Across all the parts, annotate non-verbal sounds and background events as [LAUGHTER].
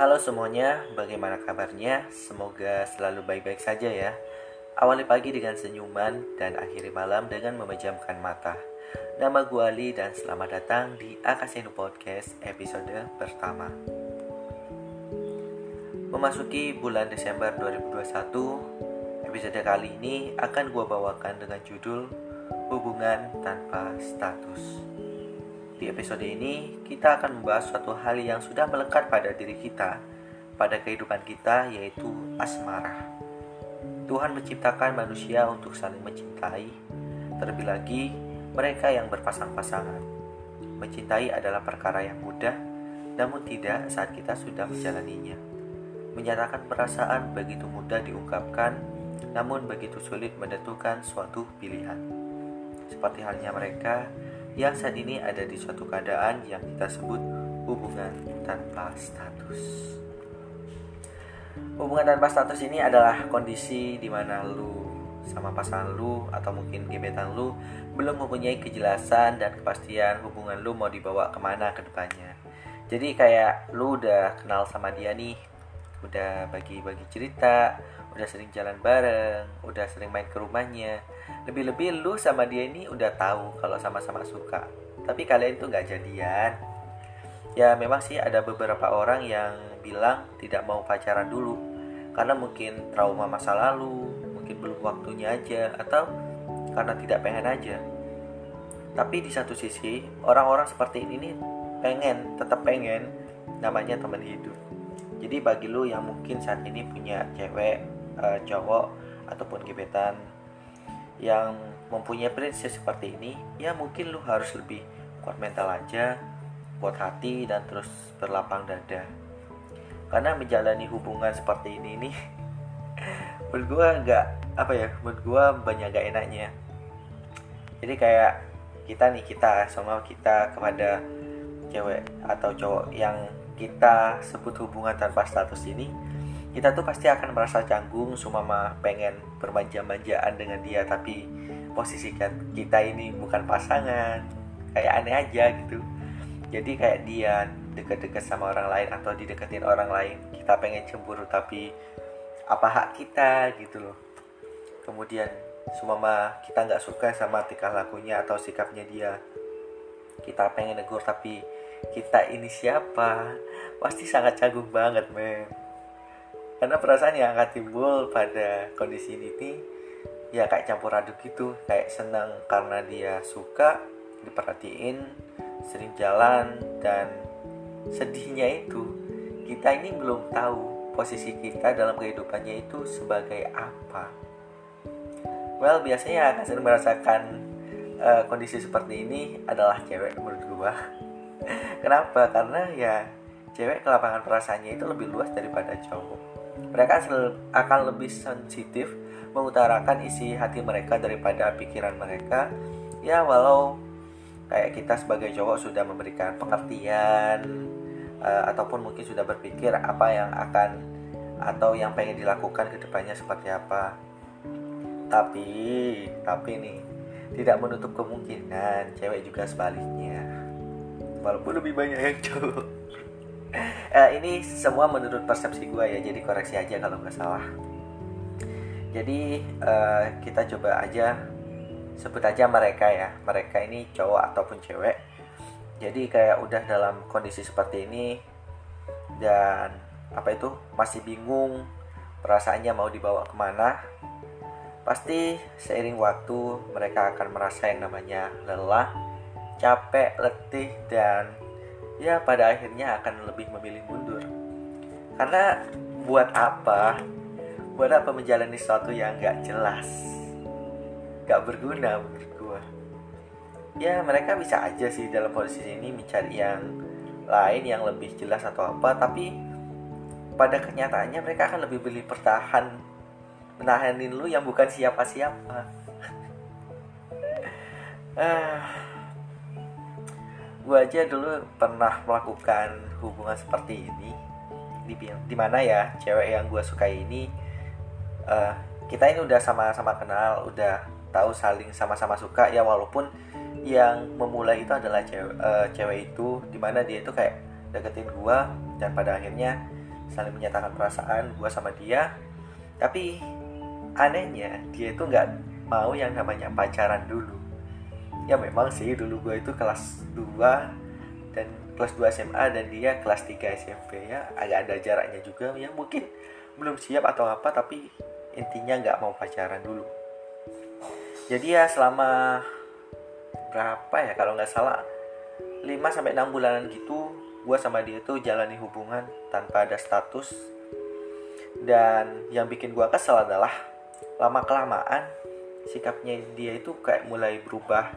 Halo semuanya, bagaimana kabarnya? Semoga selalu baik-baik saja ya. Awali pagi dengan senyuman dan akhiri malam dengan memejamkan mata. Nama gue Ali dan selamat datang di Akasenu Podcast episode pertama. Memasuki bulan Desember 2021, episode kali ini akan gue bawakan dengan judul Hubungan Tanpa Status. Di episode ini, kita akan membahas suatu hal yang sudah melekat pada diri kita, pada kehidupan kita, yaitu asmara. Tuhan menciptakan manusia untuk saling mencintai, terlebih lagi mereka yang berpasang-pasangan. Mencintai adalah perkara yang mudah, namun tidak saat kita sudah menjalaninya. Menyatakan perasaan begitu mudah diungkapkan, namun begitu sulit menentukan suatu pilihan. Seperti halnya mereka yang saat ini ada di suatu keadaan yang kita sebut hubungan tanpa status. Hubungan tanpa status ini adalah kondisi di mana lu sama pasangan lu atau mungkin gebetan lu belum mempunyai kejelasan dan kepastian hubungan lu mau dibawa ke mana ke depannya. Jadi kayak lu udah kenal sama dia nih, udah bagi-bagi cerita, udah sering jalan bareng, udah sering main ke rumahnya. Lebih-lebih lu sama dia ini udah tahu kalau sama-sama suka. Tapi kalian tuh nggak jadian. Ya memang sih ada beberapa orang yang bilang tidak mau pacaran dulu karena mungkin trauma masa lalu, mungkin belum waktunya aja atau karena tidak pengen aja. Tapi di satu sisi orang-orang seperti ini pengen, tetap pengen namanya teman hidup. Jadi bagi lu yang mungkin saat ini punya cewek uh, cowok ataupun gebetan yang mempunyai prinsip seperti ini ya mungkin lu harus lebih kuat mental aja buat hati dan terus berlapang dada. Karena menjalani hubungan seperti ini nih [LAUGHS] menurut gue nggak apa ya menurut gue banyak gak enaknya. Jadi kayak kita nih kita sama kita kepada cewek atau cowok yang kita sebut hubungan tanpa status ini kita tuh pasti akan merasa canggung sumama pengen bermanja-manjaan dengan dia tapi posisi kita ini bukan pasangan kayak aneh aja gitu. Jadi kayak dia deket-deket sama orang lain atau dideketin orang lain kita pengen cemburu tapi apa hak kita gitu loh. Kemudian sumama kita nggak suka sama tingkah lakunya atau sikapnya dia. Kita pengen negur tapi kita ini siapa? Pasti sangat canggung banget men. Karena perasaan yang akan timbul pada kondisi ini nih ya kayak campur aduk gitu. Kayak senang karena dia suka diperhatiin sering jalan dan sedihnya itu kita ini belum tahu posisi kita dalam kehidupannya itu sebagai apa. Well biasanya akan sering merasakan uh, kondisi seperti ini adalah cewek menurut gua kenapa? Karena ya cewek kelapangan perasaannya itu lebih luas daripada cowok. Mereka akan lebih sensitif mengutarakan isi hati mereka daripada pikiran mereka. Ya walau kayak kita sebagai cowok sudah memberikan pengertian uh, ataupun mungkin sudah berpikir apa yang akan atau yang pengen dilakukan ke depannya seperti apa. Tapi tapi nih tidak menutup kemungkinan cewek juga sebaliknya walaupun lebih banyak yang cowok. Uh, ini semua menurut persepsi gue ya jadi koreksi aja kalau nggak salah. Jadi uh, kita coba aja sebut aja mereka ya. Mereka ini cowok ataupun cewek. Jadi kayak udah dalam kondisi seperti ini dan apa itu masih bingung perasaannya mau dibawa ke mana pasti seiring waktu mereka akan merasa yang namanya lelah capek letih dan ya pada akhirnya akan lebih memilih mundur. Karena buat apa? Buat apa menjalani sesuatu yang gak jelas? Gak berguna menurut gue ya mereka bisa aja sih dalam posisi ini mencari yang lain yang lebih jelas atau apa tapi pada kenyataannya mereka akan lebih beli pertahan menahanin lu yang bukan siapa-siapa. [LAUGHS] Ah gue aja dulu pernah melakukan hubungan seperti ini. Di di mana ya cewek yang gue sukai ini uh, kita ini udah sama-sama kenal udah tahu saling sama-sama suka ya walaupun yang memulai itu adalah cewek, uh, cewek itu di mana dia itu kayak deketin gue dan pada akhirnya saling menyatakan perasaan gue sama dia. Tapi anehnya dia itu nggak mau yang namanya pacaran dulu ya memang sih dulu gue itu kelas 2 dan kelas 2 SMA dan dia kelas 3 SMP ya. Agak ada jaraknya juga. Ya mungkin belum siap atau apa tapi intinya nggak mau pacaran dulu. Jadi ya selama berapa ya kalau nggak salah 5 sampai 6 bulanan gitu gue sama dia tuh jalani hubungan tanpa ada status. Dan yang bikin gue kesel adalah lama kelamaan sikapnya dia itu kayak mulai berubah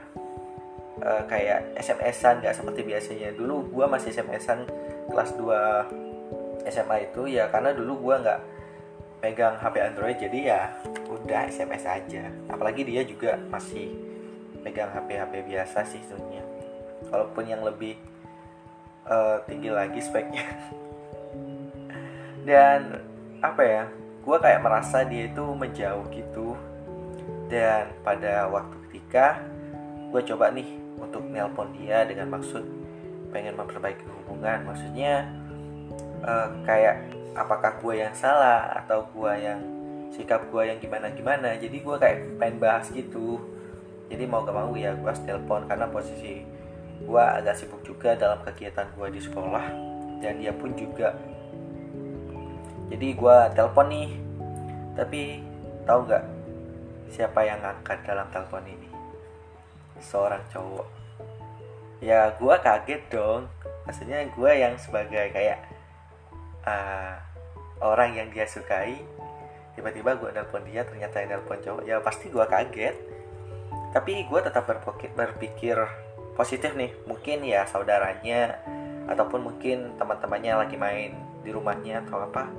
uh, kayak SMS-an nggak seperti biasanya. Dulu gue masih SMS-an kelas 2 SMA itu ya karena dulu gue nggak pegang HP Android jadi ya udah SMS aja. Apalagi dia juga masih pegang HP HP biasa sih sebenarnya. Walaupun yang lebih uh, tinggi lagi speknya. [LAUGHS] Dan apa ya gue kayak merasa dia itu menjauh gitu dan pada waktu ketika gue coba nih untuk nelpon dia dengan maksud pengen memperbaiki hubungan. Maksudnya uh, kayak apakah gue yang salah atau gue yang sikap gue yang gimana gimana jadi gue kayak pengen bahas gitu. Jadi mau gak mau ya gue telepon karena posisi gue agak sibuk juga dalam kegiatan gue di sekolah. Dan dia pun juga jadi gue telepon nih. Tapi tahu nggak siapa yang ngangkat dalam telepon ini? Seorang cowok. Ya gue kaget dong. Maksudnya gue yang sebagai kayak uh, orang yang dia sukai tiba-tiba gue nelpon dia ternyata yang nelpon cowok ya pasti gue kaget. Tapi gue tetap berpikir, berpikir positif nih. Mungkin ya saudaranya ataupun mungkin teman-temannya lagi main di rumahnya atau apa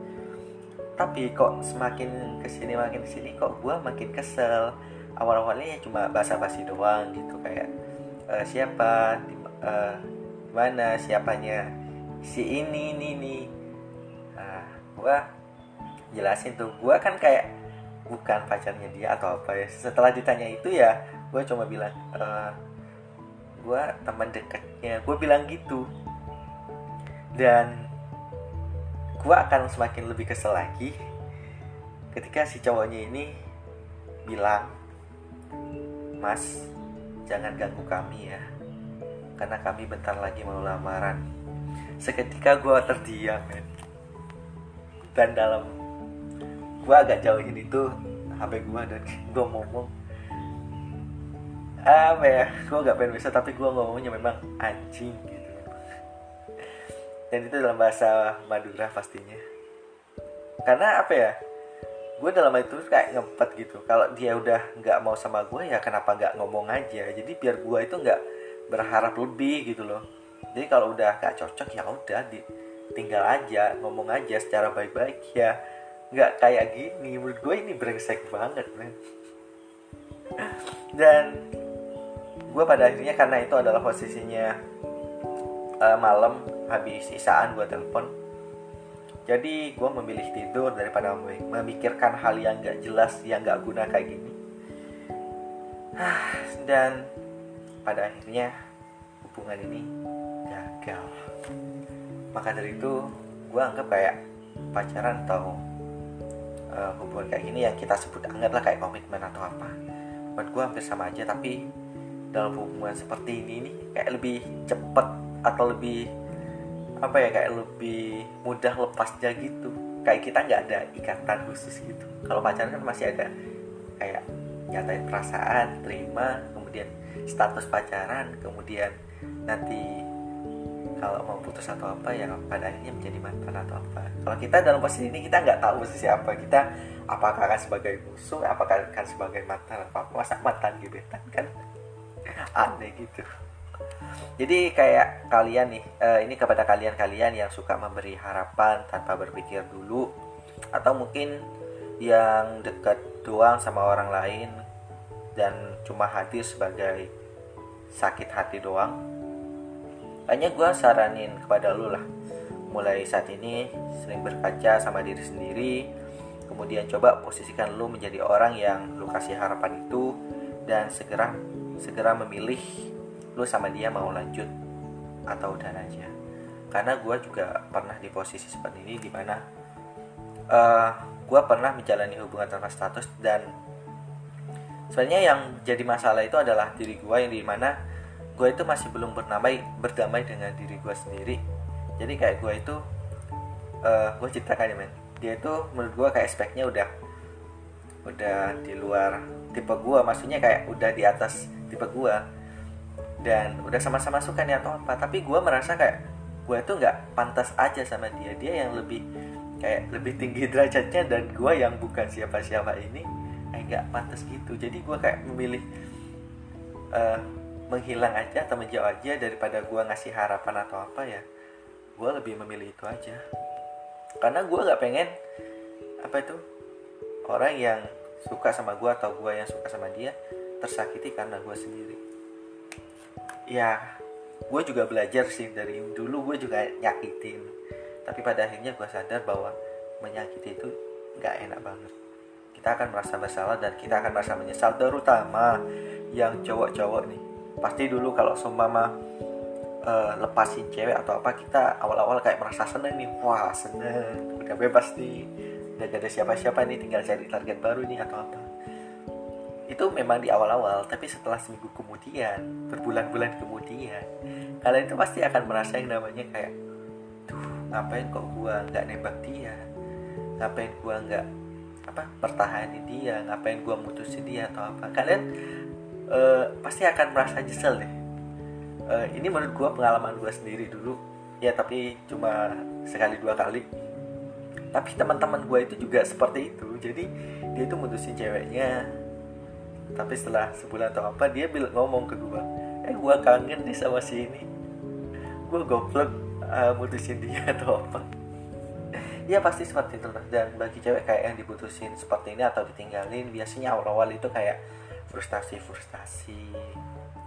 tapi kok semakin ke sini makin ke sini kok gue makin kesel. Awal-awalnya ya cuma basa-basi doang gitu kayak e, siapa? Di uh, mana siapanya? Si ini ini ini. Nah, gue jelasin tuh gue kan kayak bukan pacarnya dia atau apa ya. Setelah ditanya itu ya gue cuma bilang e, gue teman dekatnya. Gue bilang gitu. Dan gue akan semakin lebih kesel lagi ketika si cowoknya ini bilang mas jangan ganggu kami ya karena kami bentar lagi mau lamaran. Seketika gue terdiam men. Dan dalam gue agak jauhin itu HP gue dan [LAUGHS] gue ngomong apa ya gue gak pengen bisa tapi gue ngomongnya memang anjing gitu dan itu dalam bahasa Madura pastinya. Karena apa ya? Gue dalam itu kayak ngempet gitu. Kalau dia udah nggak mau sama gue ya kenapa nggak ngomong aja? Jadi biar gue itu nggak berharap lebih gitu loh. Jadi kalau udah gak cocok ya udah tinggal aja ngomong aja secara baik-baik ya. Nggak kayak gini. Menurut gue ini brengsek banget man. dan gue pada akhirnya karena itu adalah posisinya uh, malam habis sisaan gue telepon. Jadi gue memilih tidur daripada memikirkan hal yang gak jelas yang gak guna kayak gini. Dan pada akhirnya hubungan ini gagal. Maka dari itu gue anggap kayak pacaran atau uh, hubungan kayak gini yang kita sebut anggaplah kayak komitmen atau apa. Buat gue hampir sama aja tapi dalam hubungan seperti ini nih kayak lebih cepet atau lebih apa ya kayak lebih mudah lepasnya gitu. Kayak kita nggak ada ikatan khusus gitu. Kalau pacaran kan masih ada kayak nyatain perasaan terima kemudian status pacaran kemudian nanti kalau mau putus atau apa ya pada akhirnya menjadi mantan atau apa. Kalau kita dalam posisi ini kita nggak tahu posisi apa. Kita apakah akan sebagai musuh apakah akan sebagai mantan apa. Masa mantan gebetan kan? [LAUGHS] Aneh gitu jadi kayak kalian nih uh, ini kepada kalian-kalian yang suka memberi harapan tanpa berpikir dulu atau mungkin yang dekat doang sama orang lain dan cuma hadir sebagai sakit hati doang. Hanya gue saranin kepada lu lah. Mulai saat ini sering berkaca sama diri sendiri kemudian coba posisikan lu menjadi orang yang lu kasih harapan itu dan segera segera memilih lu sama dia mau lanjut atau udah aja. Karena gue juga pernah di posisi seperti ini di mana uh, eh, gue pernah menjalani hubungan tanpa status dan sebenarnya yang jadi masalah itu adalah diri gue yang di mana gue itu masih belum bernamai berdamai dengan diri gue sendiri. Jadi kayak gue itu uh, eh, gue ceritakan ya men. Dia itu menurut gue kayak speknya udah udah di luar tipe gue maksudnya kayak udah di atas tipe gue dan udah sama-sama suka nih atau apa. Tapi gue merasa kayak gue tuh nggak pantas aja sama dia. Dia yang lebih kayak lebih tinggi [LAUGHS] derajatnya dan gue yang bukan siapa-siapa ini kayak nggak pantas gitu. Jadi gue kayak memilih uh, menghilang aja atau menjauh aja daripada gue ngasih harapan atau apa ya. Gue lebih memilih itu aja. Karena gue nggak pengen apa itu orang yang suka sama gue atau gue yang suka sama dia tersakiti karena gue sendiri ya gue juga belajar sih dari dulu gue juga nyakitin. Tapi pada akhirnya gue sadar bahwa menyakiti itu nggak enak banget. Kita akan merasa bersalah dan kita akan merasa menyesal terutama yang cowok-cowok nih. Pasti dulu kalau seumpama uh, lepasin cewek atau apa kita awal-awal kayak merasa seneng nih. Wah seneng. Udah bebas nih. Udah gak ada siapa-siapa nih tinggal cari target baru nih atau apa. Itu memang di awal-awal tapi setelah seminggu kemudian berbulan-bulan kemudian kalian itu pasti akan merasa yang namanya kayak tuh ngapain kok gua nggak nembak dia? Ngapain gua nggak apa pertahanin dia? Ngapain gua mutusin dia atau apa? Kalian uh, pasti akan merasa nyesel deh. Uh, ini menurut gua pengalaman gua sendiri dulu. Ya tapi cuma sekali dua kali. Tapi teman-teman gue itu juga seperti itu. Jadi dia itu mutusin ceweknya tapi setelah sebulan atau apa dia bilang ngomong ke gue eh gue kangen nih sama si ini. Gue goblok uh, mutusin dia [LAUGHS] atau apa. Ya pasti seperti itu dan bagi cewek kayak yang diputusin seperti ini atau ditinggalin biasanya awal-awal itu kayak frustasi-frustasi.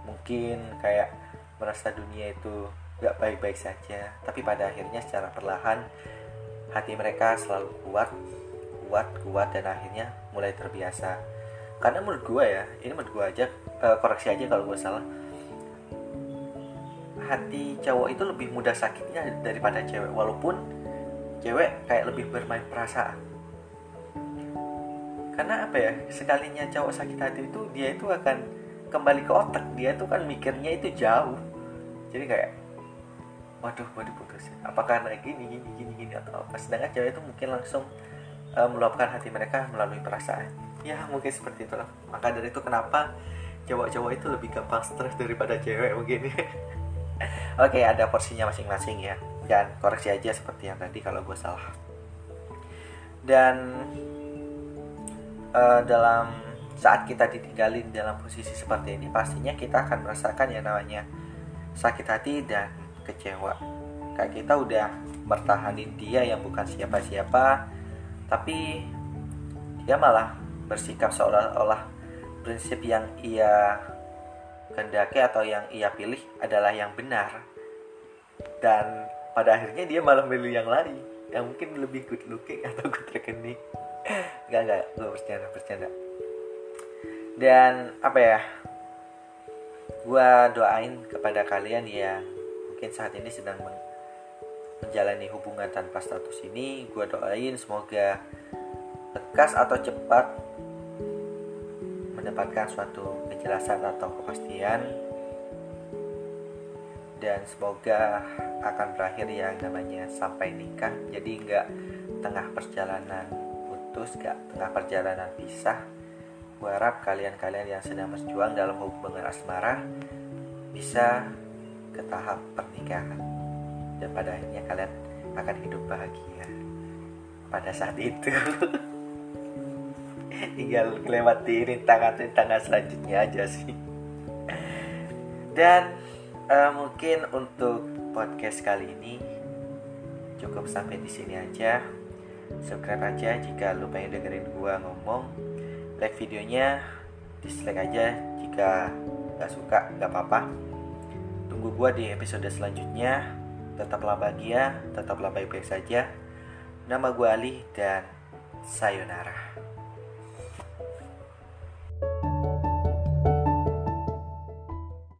Mungkin kayak merasa dunia itu gak baik-baik saja. Tapi pada akhirnya secara perlahan hati mereka selalu kuat kuat kuat dan akhirnya mulai terbiasa karena menurut gue ya ini menurut gue aja uh, koreksi aja kalau gue salah. Hati cowok itu lebih mudah sakitnya daripada cewek walaupun cewek kayak lebih bermain perasaan. Karena apa ya sekalinya cowok sakit hati itu dia itu akan kembali ke otak. Dia itu kan mikirnya itu jauh. Jadi kayak waduh mau diputusin apakah karena gini gini gini gini atau apa? Sedangkan cewek itu mungkin langsung uh, meluapkan hati mereka melalui perasaan. Ya mungkin seperti itulah. Maka dari itu kenapa cowok-cowok itu lebih gampang stres daripada cewek mungkin. [LAUGHS] Oke ada porsinya masing-masing ya. Dan koreksi aja seperti yang tadi kalau gue salah. Dan uh, dalam saat kita ditinggalin dalam posisi seperti ini pastinya kita akan merasakan yang namanya sakit hati dan kecewa. Kayak kita udah bertahanin dia yang bukan siapa-siapa tapi dia malah bersikap seolah-olah prinsip yang ia kehendaki atau yang ia pilih adalah yang benar. Dan pada akhirnya dia malah milih yang lain yang mungkin lebih good looking atau good reckoning. Nggak nggak gue bercanda bercanda. Dan apa ya gue doain kepada kalian yang mungkin saat ini sedang menjalani hubungan tanpa status ini gue doain semoga lekas atau cepat mendapatkan suatu kejelasan atau kepastian. Dan semoga akan berakhir yang namanya sampai nikah. Jadi nggak tengah perjalanan putus nggak tengah perjalanan pisah. Gue harap kalian-kalian yang sedang berjuang dalam hubungan asmara bisa ke tahap pernikahan dan pada akhirnya kalian akan hidup bahagia pada saat itu. [LAUGHS] Tinggal melewati rintangan-rintangan selanjutnya aja sih. Dan uh, mungkin untuk podcast kali ini cukup sampai di sini aja. Subscribe aja jika lu pengen dengerin gua ngomong. Like videonya dislike aja jika gak suka gak apa-apa. Tunggu gue di episode selanjutnya. Tetaplah bahagia, tetaplah baik-baik saja. Nama gue Ali dan sayonara.